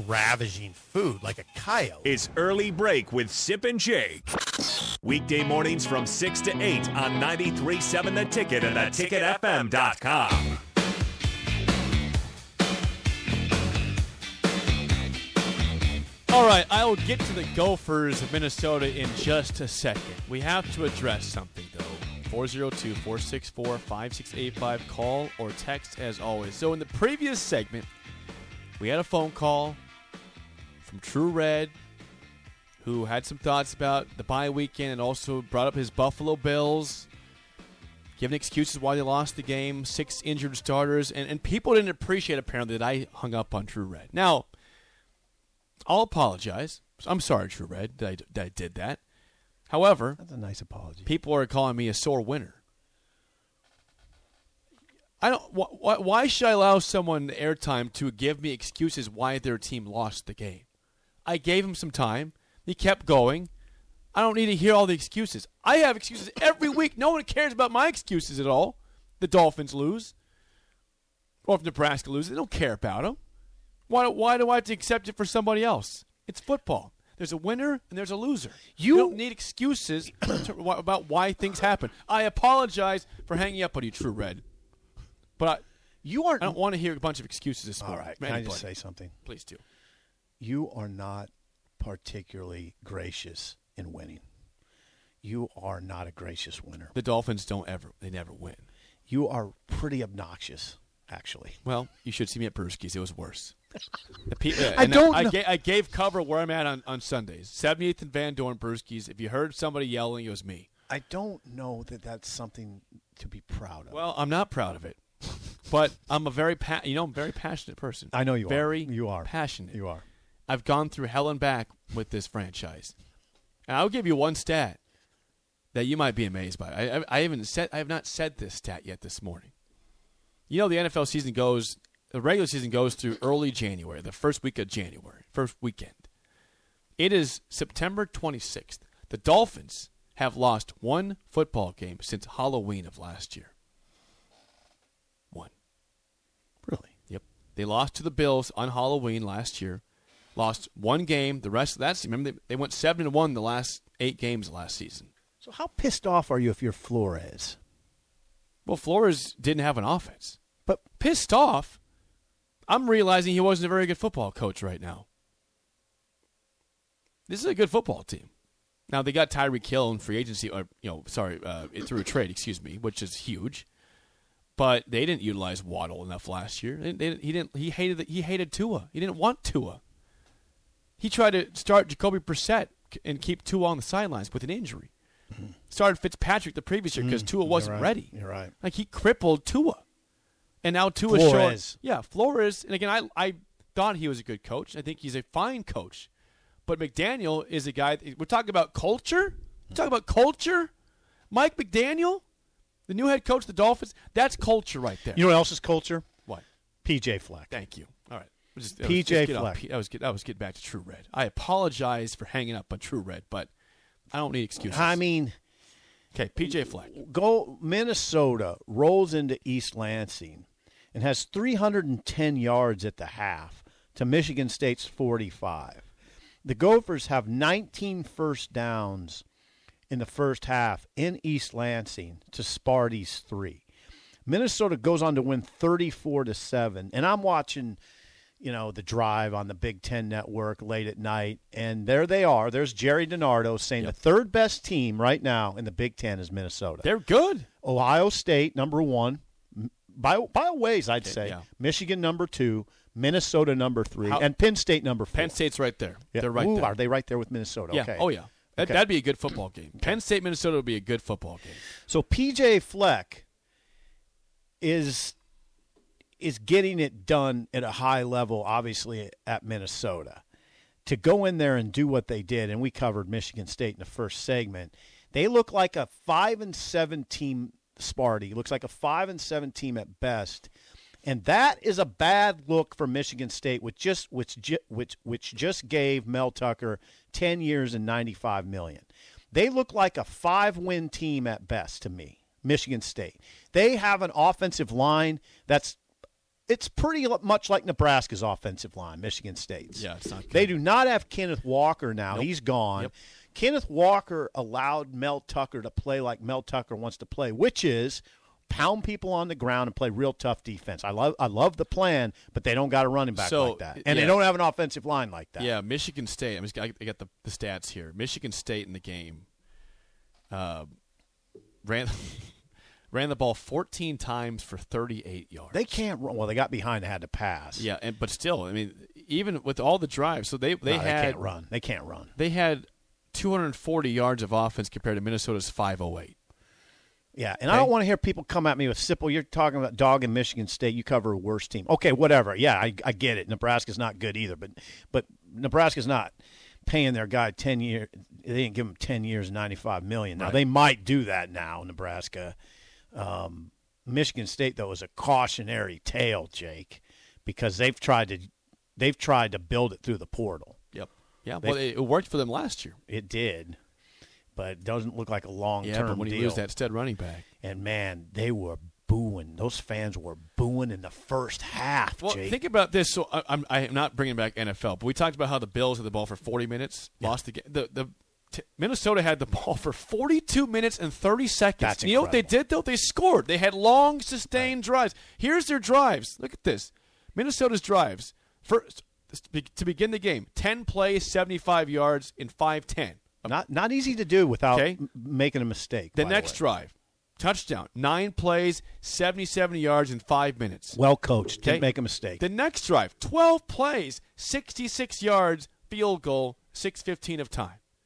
ravaging food like a coyote. It's early break with Sip and Jake. Weekday mornings from 6 to 8 on 93.7 The Ticket and theticketfm.com. All right, I will get to the Gophers of Minnesota in just a second. We have to address something, though. 402 464 5685. Call or text as always. So, in the previous segment, we had a phone call from True Red who had some thoughts about the bye weekend and also brought up his Buffalo Bills, giving excuses why they lost the game, six injured starters, and, and people didn't appreciate apparently that I hung up on True Red. Now, I'll apologize. I'm sorry, True Red, that I, that I did that. However, That's a nice apology. people are calling me a sore winner. I don't. Wh- wh- why should I allow someone airtime to give me excuses why their team lost the game? I gave him some time. He kept going. I don't need to hear all the excuses. I have excuses every week. No one cares about my excuses at all. The Dolphins lose, or if Nebraska loses, they don't care about them. Why? Why do I have to accept it for somebody else? It's football. There's a winner and there's a loser. You, don't need excuses to, about why things happen. I apologize for hanging up on you, True Red. But I, You aren't. I don't want to hear a bunch of excuses this All morning. right. from Can I just say something? Please do. You are not particularly gracious in winning. You are not a gracious winner. The Dolphins don't ever, they never win. You are pretty obnoxious, actually. Well, you should see me at Brewski's. It was worse. The pe- uh, I don't I, know- ga- I gave cover where I'm at on, on Sundays. 78th and Van Dorn Brewski's. If you heard somebody yelling, it was me. I don't know that that's something to be proud of. Well, I'm not proud of it, but I'm a very pa- you know I'm a very passionate person. I know you are. very You are. passionate. you are. I've gone through hell and back with this franchise, and I'll give you one stat that you might be amazed by. I, I, I haven't said I have not said this stat yet this morning. You know the NFL season goes, the regular season goes through early January, the first week of January, first weekend. It is September 26th. The Dolphins have lost one football game since Halloween of last year. One. Really? Yep. They lost to the Bills on Halloween last year. Lost one game. The rest of that season, remember they, they went seven and one the last eight games last season. So how pissed off are you if you're Flores? Well, Flores didn't have an offense. But Pissed off. I'm realizing he wasn't a very good football coach right now. This is a good football team. Now they got Tyreek Hill in free agency, or you know, sorry, uh, through a trade, excuse me, which is huge. But they didn't utilize Waddle enough last year. They, they, he didn't. He hated. He hated Tua. He didn't want Tua. He tried to start Jacoby Brissett and keep Tua on the sidelines with an injury. Mm-hmm. Started Fitzpatrick the previous year because mm-hmm. Tua you're wasn't right. ready. You're right. Like he crippled Tua, and now Tua's Flores. showing. Yeah, Flores. And again, I I thought he was a good coach. I think he's a fine coach, but McDaniel is a guy. We're talking about culture. We're talking about culture. Mike McDaniel, the new head coach of the Dolphins. That's culture right there. you know what else is culture? what? PJ Fleck. Thank you. All right. We'll Just, was- PJ off Fleck. Was get, I was getting back to True Red. I apologize for hanging up on True Red, but I don't need excuses. I mean, okay, PJ Fleck. go Minnesota rolls into East Lansing and has 310 yards at the half to Michigan State's 45. The Gophers have 19 first downs in the first half in East Lansing to Sparty's 3. Minnesota goes on to win 34 to 7. And I'm watching, you know, the drive on the Big Ten network late at night. And there they are. There's Gerry DiNardo saying Yep. the third best team right now in the Big Ten is Minnesota. They're good. Ohio State, number one. By, by a ways, I'd say. yeah. Michigan, number two. Minnesota, number three. How- and Penn State, number four. Penn State's right there. Yeah. They're right Ooh, there. Are they right there with Minnesota? Yeah. Okay. Oh yeah. Okay. That'd be a good football game. Penn State Minnesota would be a good football game. So PJ Fleck is is getting it done at a high level, obviously at Minnesota. To go in there and do what they did, and we covered Michigan State in the first segment. They look like a five and seven team. Sparty looks like a five and seven team at best, and that is a bad look for Michigan State, which just which which which just gave Mel Tucker ten years and ninety five million. They look like a five win team at best to me. Michigan State. They have an offensive line that's it's pretty much like Nebraska's offensive line, Michigan State's. Yeah, it's not good. They do not have Kenneth Walker now. Nope. He's gone. Yep. Kenneth Walker allowed Mel Tucker to play like Mel Tucker wants to play, which is pound people on the ground and play real tough defense. I love I love the plan, but they don't got a running back So, like that. And yeah. they don't have an offensive line like that. Yeah, Michigan State. I'm just, I I got the, the stats here. Michigan State in the game uh, ran ran the ball 14 times for 38 yards. They can't run. Well, they got behind and had to pass. Yeah, and but still, I mean, even with all the drives, so they they No, had can't run. They can't run. they had 240 yards of offense compared to Minnesota's 508. Yeah, and I don't want to hear people come at me with Sipple. You're talking about dog in Michigan State. You cover a worse team. Okay, whatever. Yeah, I, I get it. Nebraska's not good either, but but Nebraska's not paying their guy ten years. They didn't give him ten years, ninety five million. Now Right. they might do that now. Nebraska, um, Michigan State though is a cautionary tale, Jake, because they've tried to they've tried to build it through the portal. Yep. Yeah, They- well, it, worked for them last year. It did, but it doesn't look like a long term Yeah, but when deal. you lose that stud running back, And man, they were booing. Those fans were booing in the first half. Well, Jake. think about this. So I, I'm I'm not bringing back NFL, but we talked about how the Bills had the ball for 40 minutes, lost the game. The the t- Minnesota had the ball for 42 minutes and 30 seconds. That's you know what they did though? They scored. They had long sustained drives. Here's their drives. Look at this. Minnesota's drives first to begin the game: 10 plays, 75 yards in 5-10. not not easy to do without Okay. m- making a mistake. The next way. drive, touchdown, nine plays, 77 yards in five minutes. well coached, Okay. didn't make a mistake. The next drive, 12 plays, 66 yards, field goal, 6:15 of time.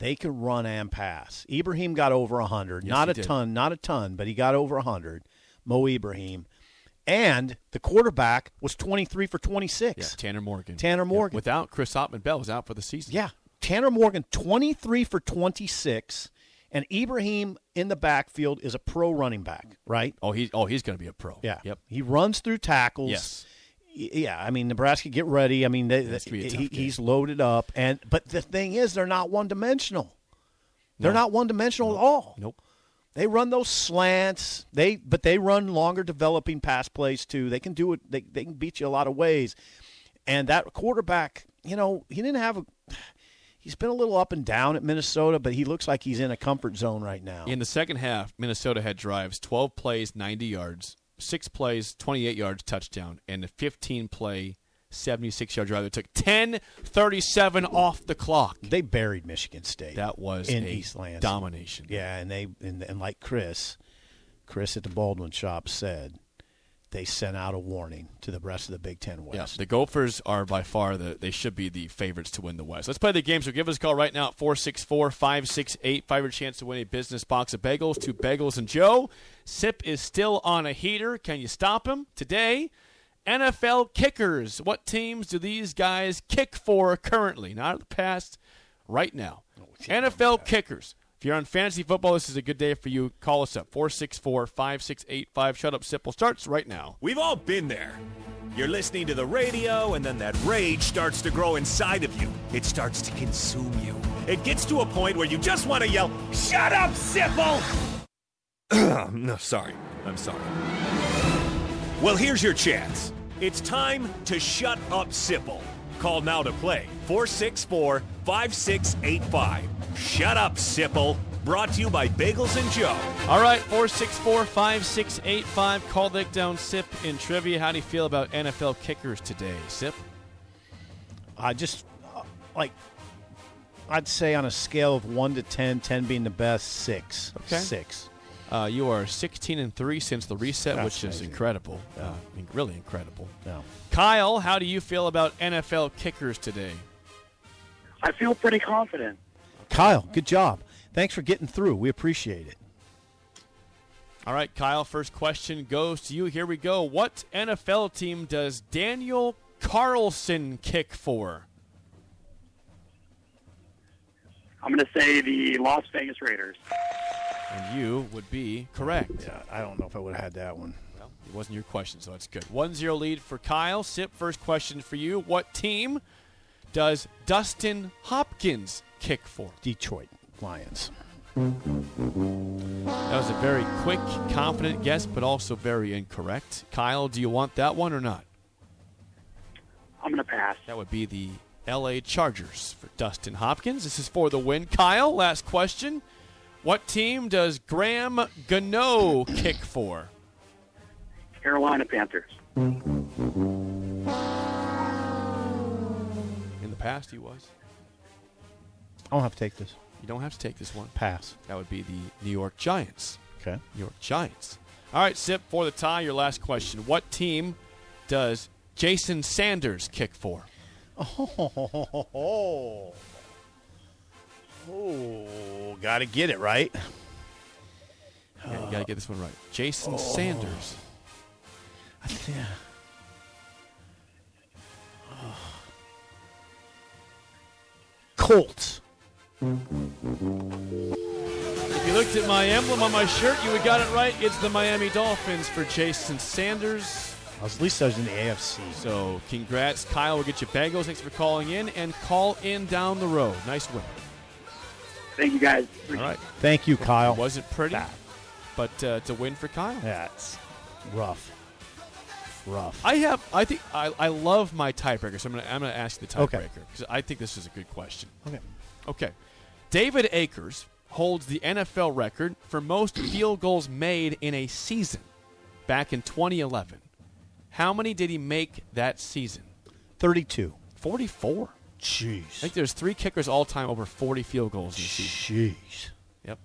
They can run and pass. Ibrahim got over 100. Yes, not a did. ton, not a ton, but he got over 100. Mo Ibrahim. And the quarterback was 23 for 26. Yeah, Tanner Morgan. Tanner Morgan. Without Chris Autman-Bell was out for the season. Yeah. Tanner Morgan, 23 for 26. And Ibrahim in the backfield is a pro running back, right? Oh, he oh he's going to be a pro. Yeah. Yep. He runs through tackles. Yes. Yeah, I mean Nebraska, get ready. I mean they, That's gonna be a tough he, he's loaded up, and but the thing is, they're not one dimensional. They're No. not one dimensional at all. Nope. They run those slants. They but they run longer developing pass plays too. They can do it. They they can beat you a lot of ways. And that quarterback, you know, he didn't have a. He's been a little up and down at Minnesota, but he looks like he's in a comfort zone right now. In the second half, Minnesota had drives 12 plays, 90 yards, six plays, 28 yards, touchdown, and a 15 play, 76 yard drive that took 10 37 off the clock. They buried Michigan State. That was in a East Lansing. domination. Yeah, and they and, and like Chris, Chris at the Baldwin shop said, they sent out a warning to the rest of the Big Ten Yeah, West. the Gophers are by far the they should be the favorites to win the West. Let's play the game. So give us a call right now at 464-568. Five your chance to win a business box of bagels to Bagels and Joe. Sip is still on a heater. Can you stop him? Today, NFL kickers. What teams do these guys kick for currently? Not in the past, right now. Oh, NFL kickers. If you're on fantasy football, this is a good day for you. Call us up 464 5685. Shut up, Sipple starts right now. We've all been there. You're listening to the radio, and then that rage starts to grow inside of you. It starts to consume you. It gets to a point where you just want to yell, Shut up, Sipple! no, sorry. I'm sorry. Well, here's your chance. It's time to shut up, Sipple. Call now to play 464 5685. Shut up, Sipple. Brought to you by Bagels and Joe. All right, 464 5685. Call Dick Down Sip in trivia. How do you feel about NFL kickers today, Sip? I just uh, like I'd say on a scale of one to 10, 10 being the best, six, Okay. six. Uh, you are 16 and 3 since the reset, That's which is amazing. incredible. Uh, in- really incredible. No. Kyle, how do you feel about NFL kickers today? I feel pretty confident. Kyle, good job. Thanks for getting through. We appreciate it. All right, Kyle, first question goes to you. Here we go. What NFL team does Daniel Carlson kick for? I'm going to say the Las Vegas Raiders. And you would be correct. Yeah, I don't know if I would have had that one. Well, it wasn't your question, so that's good. 1 0 lead for Kyle. Sip, first question for you. What team does Dustin Hopkins kick for? Detroit Lions. That was a very quick, confident guess, but also very incorrect. Kyle, do you want that one or not? I'm going to pass. That would be the LA Chargers for Dustin Hopkins. This is for the win. Kyle, last question. What team does Graham Gano kick for? Carolina Panthers. In the past, he was. I don't have to take this. You don't have to take this one. Pass. That would be the New York Giants. Okay. New York Giants. All right, Sip, for the tie, your last question. What team does Jason Sanders kick for? Oh, oh, got to get it right. Yeah, you got to get this one right. Jason oh. Sanders. Yeah. Colts. If you looked at my emblem on my shirt, you would got it right. It's the Miami Dolphins for Jason Sanders. At least I was in the AFC. So, congrats, Kyle. We'll get you bagels. Thanks for calling in and call in down the road. Nice win. Thank you, guys. All right. Thank you, Kyle. It wasn't pretty, Bad. but uh, it's a win for Kyle. That's rough. Rough. I have. I think I, I love my tiebreaker. So I'm gonna I'm gonna ask you the tiebreaker Okay. because I think this is a good question. Okay. Okay, David Akers holds the NFL record for most field goals made in a season back in 2011. How many did he make that season? 32. 44. Jeez. I think there's three kickers all time over 40 field goals in a season. Jeez. Yep.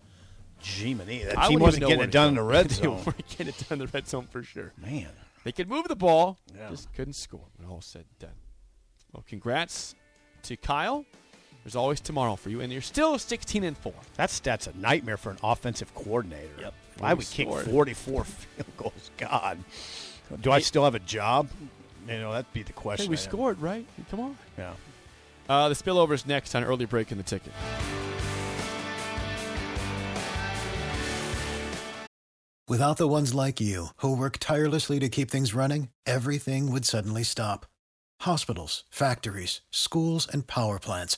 Gee, man, that I team wasn't getting it done in the red they zone. they weren't getting it done in the red zone for sure. Man. They could move the ball, Yeah. just couldn't score when all said done. Well, congrats to Kyle. There's always tomorrow for you, and you're still 16 and four. That's that's a nightmare for an offensive coordinator. Yep. I would kick 44 field goals. God. Do I still have a job? You know, that'd be the Hey, question. we I have. scored, right? Come on. Yeah. Uh, the spillover is next on early break in the ticket. Without the ones like you, who work tirelessly to keep things running, everything would suddenly stop. Hospitals, factories, schools, and power plants,